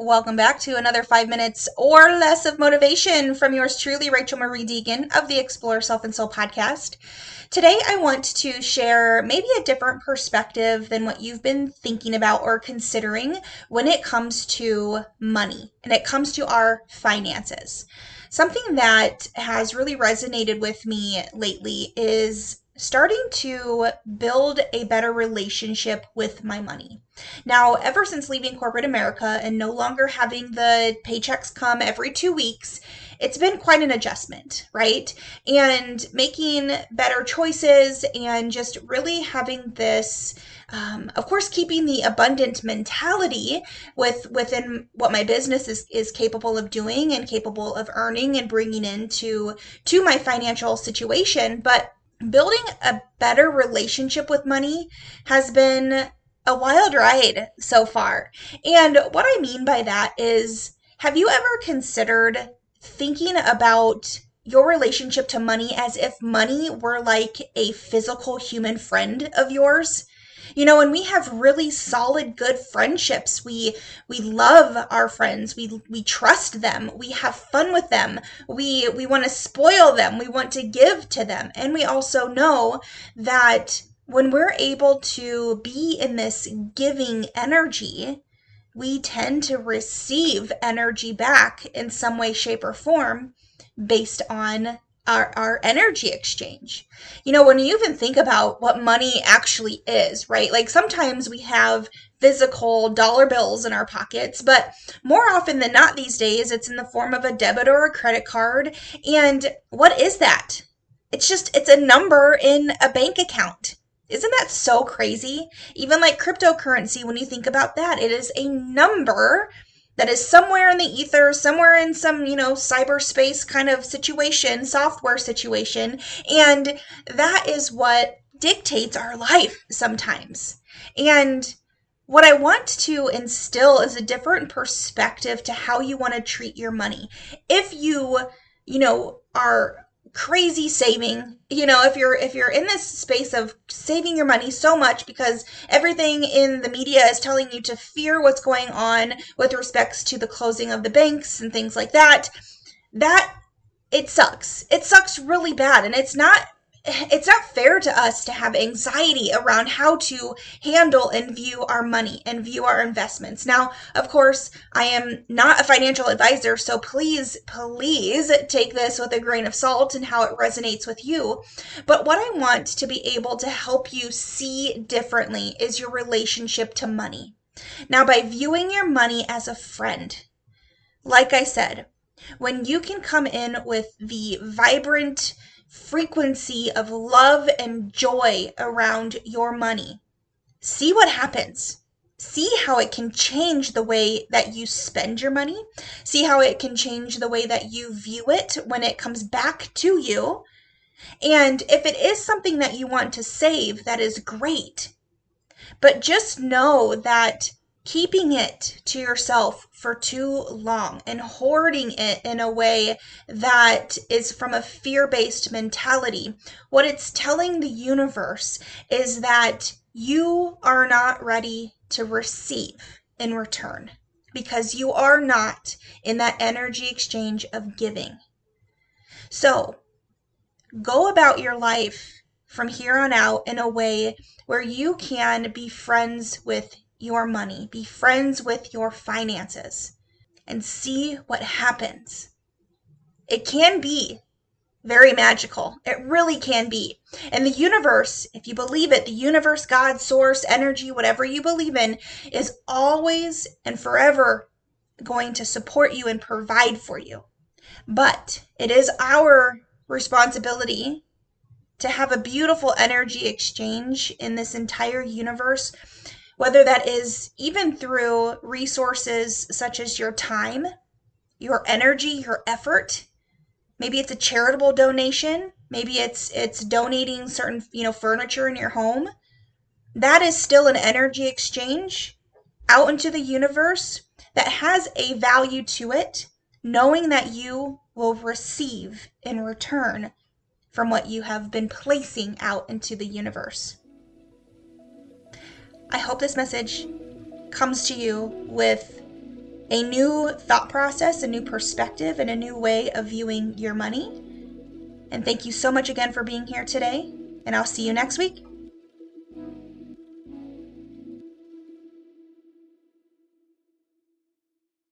Welcome back to another five minutes or less of motivation from yours truly, Rachel Marie Deegan of the Explore Self and Soul podcast. Today, I want to share maybe a different perspective than what you've been thinking about or considering when it comes to money and it comes to our finances. Something that has really resonated with me lately is starting to build a better relationship with my money. Now, ever since leaving corporate America and no longer having the paychecks come every two weeks, it's been quite an adjustment, right? And making better choices and just really having this. Um, of course, keeping the abundant mentality with within what my business is, is capable of doing and capable of earning and bringing into to my financial situation, but building a better relationship with money has been a wild ride so far. And what I mean by that is have you ever considered thinking about your relationship to money as if money were like a physical human friend of yours? You know and we have really solid good friendships. We we love our friends. We we trust them. We have fun with them. We we want to spoil them. We want to give to them. And we also know that when we're able to be in this giving energy we tend to receive energy back in some way shape or form based on our, our energy exchange. You know, when you even think about what money actually is, right? Like sometimes we have physical dollar bills in our pockets, but more often than not these days, it's in the form of a debit or a credit card. And what is that? It's just, it's a number in a bank account. Isn't that so crazy? Even like cryptocurrency, when you think about that, it is a number that is somewhere in the ether, somewhere in some, you know, cyberspace kind of situation, software situation. And that is what dictates our life sometimes. And what I want to instill is a different perspective to how you want to treat your money. If you, you know, are crazy saving. You know if you're if you're in this space of saving your money so much because everything in the media is telling you to fear what's going on with respects to the closing of the banks and things like that that it sucks. It sucks really bad. And it's not it's not fair to us to have anxiety around how to handle and view our money and view our investments. Now, of course, I am not a financial advisor, so please, please take this with a grain of salt and how it resonates with you. But what I want to be able to help you see differently is your relationship to money. Now, by viewing your money as a friend, like I said, when you can come in with the vibrant, frequency of love and joy around your money. See what happens. See how it can change the way that you spend your money. See how it can change the way that you view it when it comes back to you. And if it is something that you want to save, that is great. But just know that keeping it to yourself for too long and hoarding it in a way that is from a fear based mentality, what it's telling the universe is that you are not ready to receive in return because you are not in that energy exchange of giving. So go about your life from here on out in a way where you can be friends with your money, be friends with your finances, and see what happens. It can be very magical. It really can be. And the universe, if you believe it, the universe, God, source, energy, whatever you believe in, is always and forever going to support you and provide for you. But it is our responsibility to have a beautiful energy exchange in this entire universe whether that is even through resources such as your time, your energy, your effort. Maybe it's a charitable donation, maybe it's it's donating certain, you know, furniture in your home. That is still an energy exchange out into the universe that has a value to it, knowing that you will receive in return from what you have been placing out into the universe. I hope this message comes to you with a new thought process, a new perspective, and a new way of viewing your money. And thank you so much again for being here today, and I'll see you next week.